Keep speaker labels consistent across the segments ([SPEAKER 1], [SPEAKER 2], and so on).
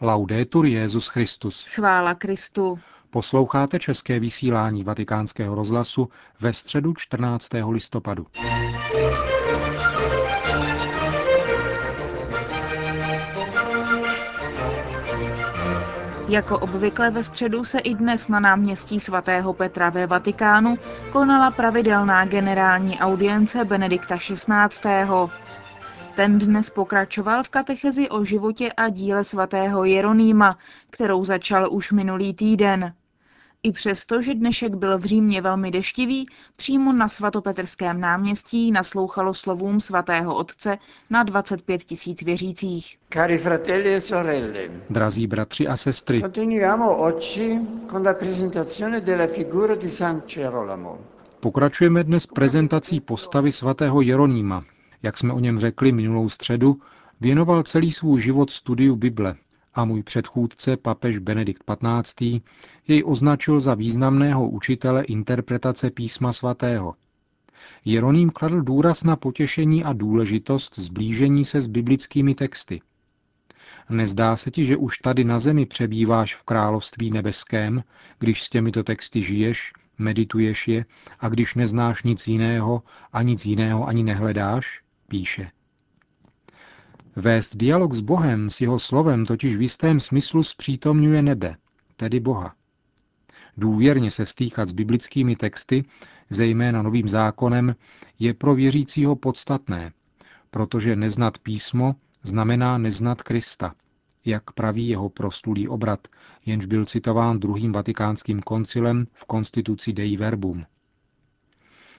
[SPEAKER 1] Laudetur Jezus Christus.
[SPEAKER 2] Chvála Kristu.
[SPEAKER 1] Posloucháte české vysílání Vatikánského rozhlasu ve středu 14. listopadu.
[SPEAKER 2] Jako obvykle ve středu se i dnes na náměstí svatého Petra ve Vatikánu konala pravidelná generální audience Benedikta XVI. Ten dnes pokračoval v katechezi o životě a díle svatého Jeronýma, kterou začal už minulý týden. I přesto, že dnešek byl v Římě velmi deštivý, přímo na svatopetrském náměstí naslouchalo slovům svatého otce na 25 tisíc věřících.
[SPEAKER 3] Cari fratelli e sorelle,
[SPEAKER 1] Drazí bratři a sestry,
[SPEAKER 3] continuiamo oggi con la presentazione della figura di San Gerolamo.
[SPEAKER 1] pokračujeme dnes prezentací postavy svatého Jeronýma. Jak jsme o něm řekli minulou středu, věnoval celý svůj život studiu Bible a můj předchůdce, papež Benedikt XV., jej označil za významného učitele interpretace písma svatého. Jeroným kladl důraz na potěšení a důležitost zblížení se s biblickými texty. Nezdá se ti, že už tady na zemi přebýváš v království nebeském, když s těmito texty žiješ, medituješ je a když neznáš nic jiného a nic jiného ani nehledáš? Píše. Vést dialog s Bohem, s jeho slovem, totiž v jistém smyslu zpřítomňuje nebe, tedy Boha. Důvěrně se stýkat s biblickými texty, zejména novým zákonem, je pro věřícího podstatné, protože neznat písmo znamená neznat Krista, jak praví jeho prostulý obrat, jenž byl citován druhým vatikánským koncilem v konstituci Dei Verbum.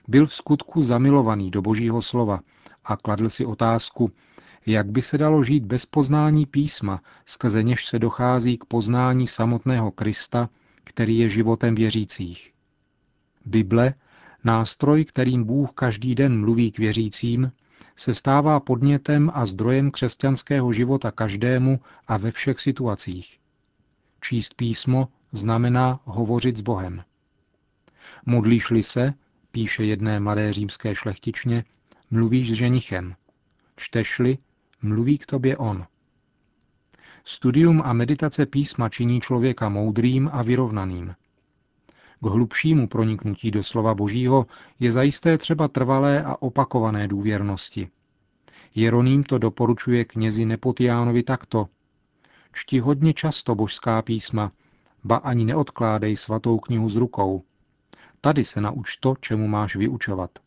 [SPEAKER 1] Byl v skutku zamilovaný do božího slova a kladl si otázku, jak by se dalo žít bez poznání písma, skrze něž se dochází k poznání samotného Krista, který je životem věřících. Bible, nástroj, kterým Bůh každý den mluví k věřícím, se stává podnětem a zdrojem křesťanského života každému a ve všech situacích. Číst písmo znamená hovořit s Bohem. Modlíš-li se, píše jedné mladé římské šlechtičně, mluvíš s ženichem. Čteš-li, mluví k tobě on. Studium a meditace písma činí člověka moudrým a vyrovnaným. K hlubšímu proniknutí do slova Božího je zajisté třeba trvalé a opakované důvěrnosti. Jeroným to doporučuje knězi Nepotiánovi takto. Čti hodně často božská písma, ba ani neodkládej svatou knihu z rukou. Tady se nauč to, čemu máš vyučovat.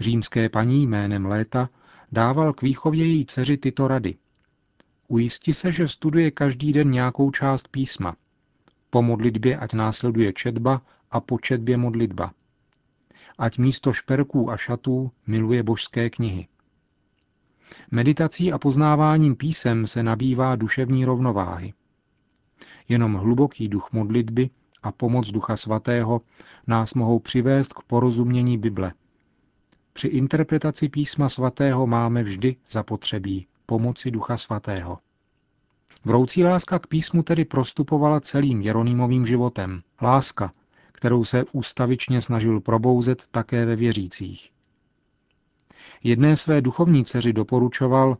[SPEAKER 1] Římské paní jménem Léta dával k výchově její dceři tyto rady. Ujisti se, že studuje každý den nějakou část písma. Po modlitbě ať následuje četba a po četbě modlitba. Ať místo šperků a šatů miluje božské knihy. Meditací a poznáváním písem se nabývá duševní rovnováhy. Jenom hluboký duch modlitby a pomoc Ducha Svatého nás mohou přivést k porozumění Bible. Při interpretaci písma svatého máme vždy zapotřebí pomoci Ducha Svatého. Vroucí láska k písmu tedy prostupovala celým Jeronýmovým životem. Láska, kterou se ústavičně snažil probouzet také ve věřících. Jedné své duchovní dceři doporučoval,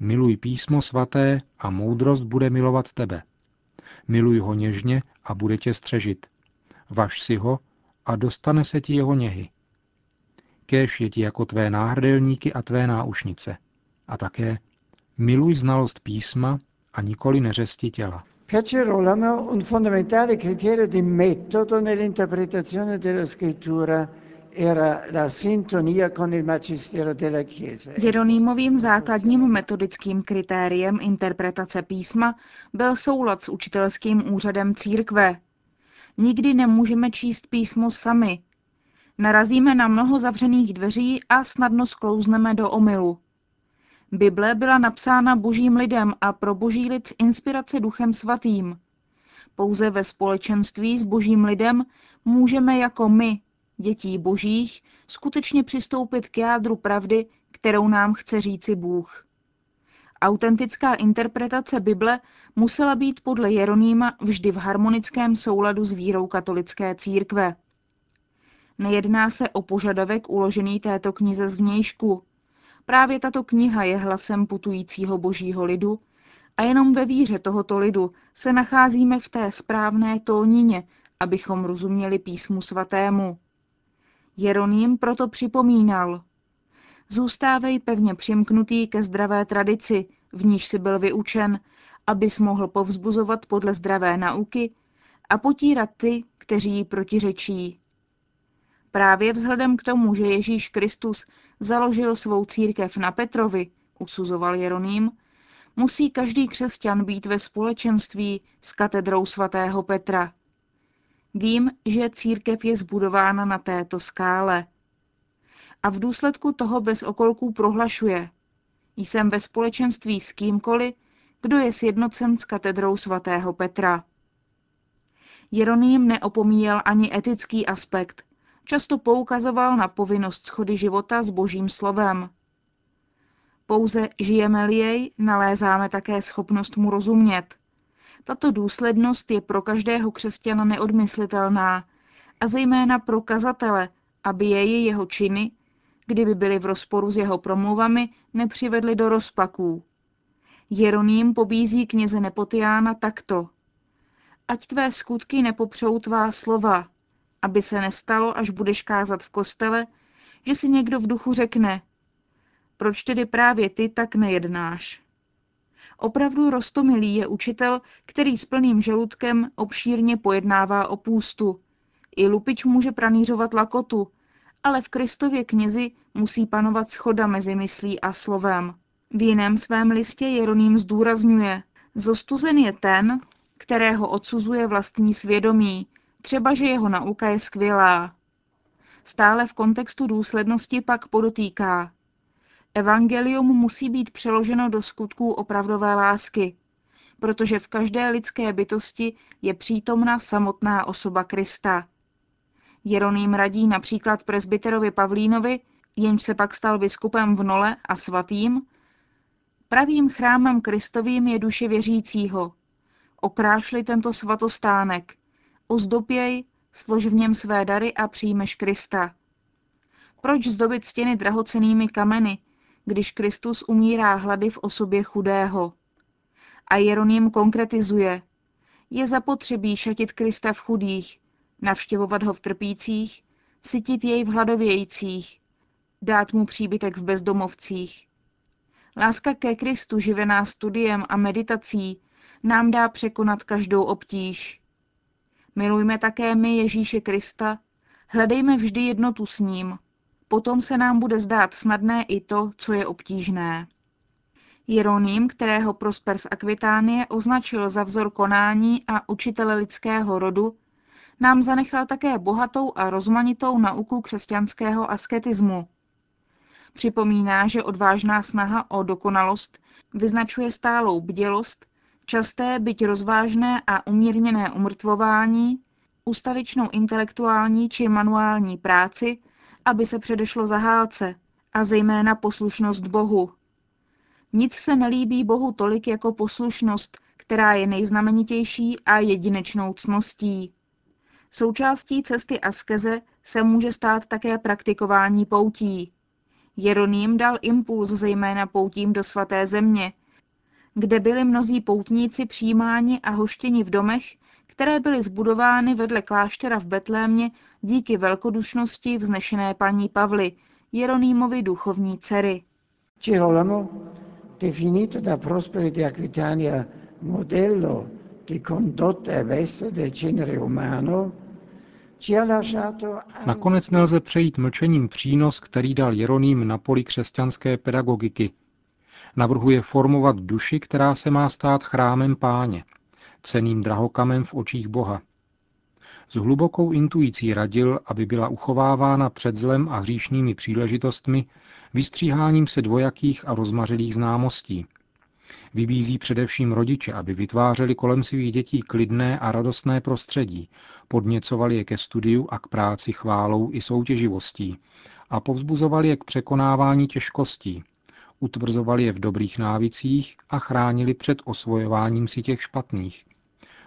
[SPEAKER 1] miluj písmo svaté a moudrost bude milovat tebe. Miluj ho něžně a bude tě střežit. Vaš si ho a dostane se ti jeho něhy. Kéž je ti jako tvé náhrdelníky a tvé náušnice. A také miluj znalost písma a nikoli neřesti těla.
[SPEAKER 3] Per Gerolamo un fondamentale criterio di metodo nell'interpretazione della scrittura era la sintonia con il magistero della Chiesa.
[SPEAKER 2] Jeronýmovým základním metodickým kritériem interpretace písma byl soulad s učitelským úřadem církve. Nikdy nemůžeme číst písmo sami. Narazíme na mnoho zavřených dveří a snadno sklouzneme do omylu. Bible byla napsána božím lidem a pro boží lid z inspirace duchem svatým. Pouze ve společenství s božím lidem můžeme jako my, dětí božích, skutečně přistoupit k jádru pravdy, kterou nám chce říci Bůh. Autentická interpretace Bible musela být podle Jeronýma vždy v harmonickém souladu s vírou katolické církve. Nejedná se o požadavek uložený této knize zvnějšku. Právě tato kniha je hlasem putujícího božího lidu A jenom ve víře tohoto lidu se nacházíme v té správné tónině, abychom rozuměli písmu svatému. Jeroným proto připomínal. Zůstávej pevně přimknutý ke zdravé tradici, v níž si byl vyučen, abys mohl povzbuzovat podle zdravé nauky a potírat ty, kteří jí protiřečí. Právě vzhledem k tomu, že Ježíš Kristus založil svou církev na Petrovi, usuzoval Jeroným, musí každý křesťan být ve společenství s katedrou svatého Petra. Vím, že církev je zbudována na této skále. A v důsledku toho bez okolků prohlašuje. Jsem ve společenství s kýmkoliv, kdo je sjednocen s katedrou svatého Petra. Jeroným neopomíjel ani etický aspekt. Často poukazoval na povinnost schody života s božím slovem. Pouze žijeme-li jej, nalézáme také schopnost mu rozumět. Tato důslednost je pro každého křesťana neodmyslitelná a zejména pro kazatele, aby jej jeho činy, kdyby byly v rozporu s jeho promluvami, nepřivedly do rozpaků. Jeroným pobízí kněze Nepotiána takto. Ať tvé skutky nepopřou tvá slova, aby se nestalo, až budeš kázat v kostele, že si někdo v duchu řekne, proč tedy právě ty tak nejednáš? Opravdu rostomilý je učitel, který s plným žaludkem obšírně pojednává o půstu. I lupič může pranířovat lakotu, ale v Kristově knězi musí panovat schoda mezi myslí a slovem. V jiném svém listě Jeroným zdůrazňuje, zostuzen je ten, kterého odsuzuje vlastní svědomí, třeba že jeho nauka je skvělá. Stále v kontextu důslednosti pak podotýká. Evangelium musí být přeloženo do skutků opravdové lásky, protože v každé lidské bytosti je přítomna samotná osoba Krista. Jeroným radí například presbyterovi Pavlínovi, jenž se pak stal biskupem v Nole a svatým, pravým chrámem Kristovým je duše věřícího. Okrášli tento svatostánek, ozdoběj, slož v něm své dary a přijmeš Krista. Proč zdobit stěny drahocenými kameny, když Kristus umírá hlady v osobě chudého? A Jeroným konkretizuje. Je zapotřebí šatit Krista v chudých, navštěvovat ho v trpících, sytit jej v hladovějících, dát mu příbytek v bezdomovcích. Láska ke Kristu živená studiem a meditací nám dá překonat každou obtíž. Milujme také my Ježíše Krista, hledejme vždy jednotu s ním, potom se nám bude zdát snadné i to, co je obtížné. Jeroným, kterého Prosper z Akvitánie označil za vzor konání a učitele lidského rodu, nám zanechal také bohatou a rozmanitou nauku křesťanského asketismu. Připomíná, že odvážná snaha o dokonalost vyznačuje stálou bdělost, časté, byť rozvážné a umírněné umrtvování, ustavičnou intelektuální či manuální práci, aby se předešlo zahálce, a zejména poslušnost Bohu. Nic se nelíbí Bohu tolik jako poslušnost, která je nejznamenitější a jedinečnou cností. Součástí cesty askeze se může stát také praktikování poutí. Jeroným dal impuls zejména poutím do svaté země, kde byli mnozí poutníci přijímáni a hoštěni v domech, které byly zbudovány vedle kláštera v Betlémě díky velkodušnosti vznešené paní Pavly, Jeronýmovi duchovní dcery.
[SPEAKER 3] Girolamo, definito da Prosperi di Aquitania modello di condotta e verso del genere umano,
[SPEAKER 1] Nakonec nelze přejít mlčením přínos, který dal Jeroným na poli křesťanské pedagogiky. Navrhuje formovat duši, která se má stát chrámem páně, ceným drahokamem v očích Boha. S hlubokou intuicí radil, aby byla uchovávána před zlem a hříšnými příležitostmi, vystříháním se dvojakých a rozmařilých známostí – Vybízí především rodiče, aby vytvářeli kolem svých dětí klidné a radostné prostředí, podněcovali je ke studiu a k práci chválou i soutěživostí a povzbuzovali je k překonávání těžkostí, utvrzovali je v dobrých návicích a chránili před osvojováním si těch špatných.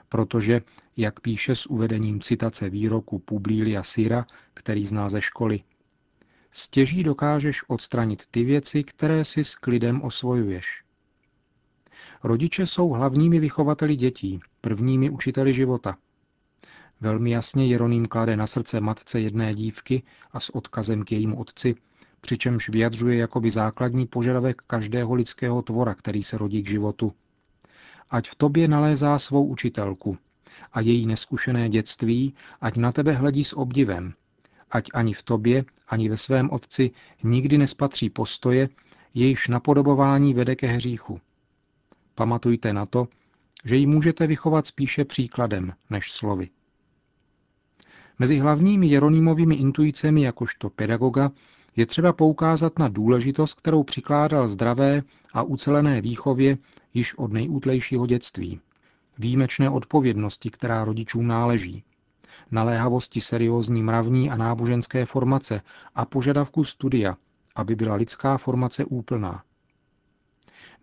[SPEAKER 1] Protože, jak píše s uvedením citace výroku Publilia Syra, který zná ze školy, stěží dokážeš odstranit ty věci, které si s klidem osvojuješ. Rodiče jsou hlavními vychovateli dětí, prvními učiteli života. Velmi jasně Jeroným klade na srdce matce jedné dívky a s odkazem k jejímu otci, přičemž vyjadřuje jakoby základní požadavek každého lidského tvora, který se rodí k životu. Ať v tobě nalézá svou učitelku a její neskušené dětství, ať na tebe hledí s obdivem, ať ani v tobě, ani ve svém otci nikdy nespatří postoje, jejíž napodobování vede ke hříchu. Pamatujte na to, že ji můžete vychovat spíše příkladem než slovy. Mezi hlavními Jeronýmovými intuicemi jakožto pedagoga je třeba poukázat na důležitost, kterou přikládal zdravé a ucelené výchově již od nejútlejšího dětství. Výjimečné odpovědnosti, která rodičům náleží. Naléhavosti seriózní mravní a náboženské formace a požadavku studia, aby byla lidská formace úplná.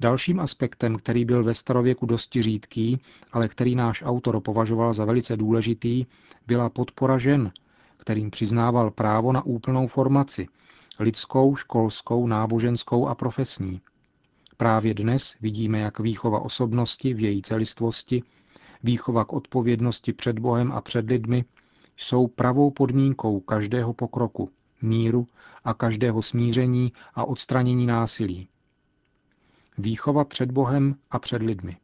[SPEAKER 1] Dalším aspektem, který byl ve starověku dosti řídký, ale který náš autor považoval za velice důležitý, byla podpora žen, kterým přiznával právo na úplnou formaci, lidskou, školskou, náboženskou a profesní. Právě dnes vidíme, jak výchova osobnosti v její celistvosti, výchova k odpovědnosti před Bohem a před lidmi jsou pravou podmínkou každého pokroku, míru a každého smíření a odstranění násilí. Výchova před Bohem a před lidmi.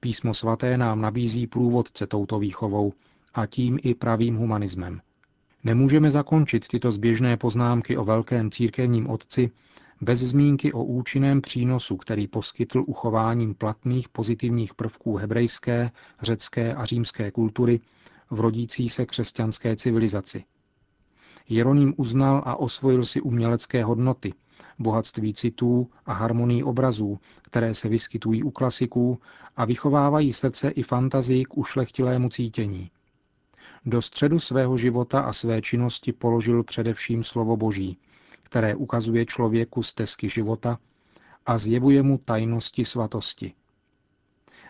[SPEAKER 1] Písmo svaté nám nabízí průvodce touto výchovou a tím i pravým humanismem. Nemůžeme zakončit tyto zběžné poznámky o velkém církevním otci bez zmínky o účinném přínosu, který poskytl uchováním platných pozitivních prvků hebrejské, řecké a římské kultury v rodící se křesťanské civilizaci. Jeroným uznal a osvojil si umělecké hodnoty, bohatství citů a harmonii obrazů, které se vyskytují u klasiků a vychovávají srdce i fantazii k ušlechtilému cítění. Do středu svého života a své činnosti položil především slovo Boží, které ukazuje člověku stezky života a zjevuje mu tajnosti svatosti.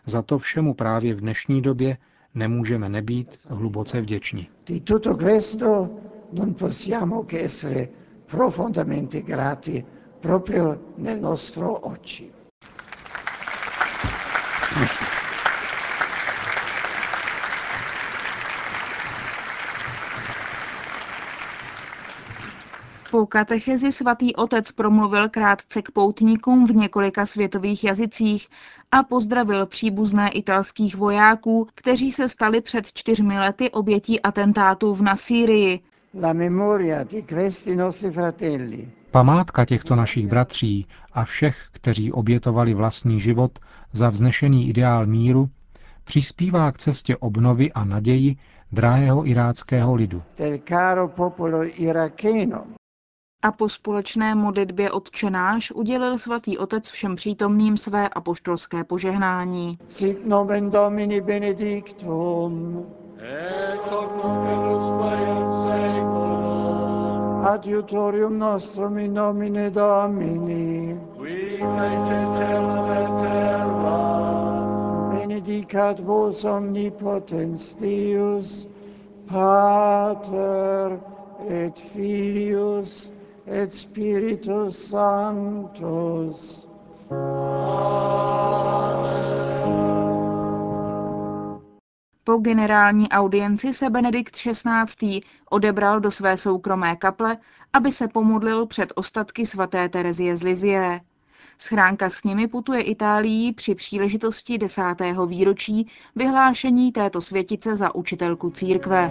[SPEAKER 1] Za to všemu právě v dnešní době nemůžeme nebýt hluboce vděční.
[SPEAKER 3] Di tutto questo non possiamo che essere profondamente grati proprio nel nostro oggi.
[SPEAKER 2] Po katechezi svatý otec promluvil krátce k poutníkům v několika světových jazycích a pozdravil příbuzné italských vojáků, kteří se stali před čtyřmi lety obětí atentátů v Nasýrii.
[SPEAKER 3] La memoria di questi nostri fratelli
[SPEAKER 1] Památka těchto našich bratří a všech, kteří obětovali vlastní život za vznešený ideál míru, přispívá k cestě obnovy a naději drahého iráckého lidu.
[SPEAKER 2] A po společné modlitbě odčenáš udělil svatý otec všem přítomným své apoštolské požehnání.
[SPEAKER 3] sit nomen Domini benedictum
[SPEAKER 4] et
[SPEAKER 3] adiutorium nostrum in nomine Domini
[SPEAKER 4] qui
[SPEAKER 3] benedicat vos omnipotens Deus Pater et Filius et Spiritus Sanctus
[SPEAKER 2] Po generální audienci se Benedikt XVI. odebral do své soukromé kaple, aby se pomodlil před ostatky svaté Terezie z Lizie. Schránka s nimi putuje Itálií při příležitosti desátého výročí vyhlášení této světice za učitelku církve.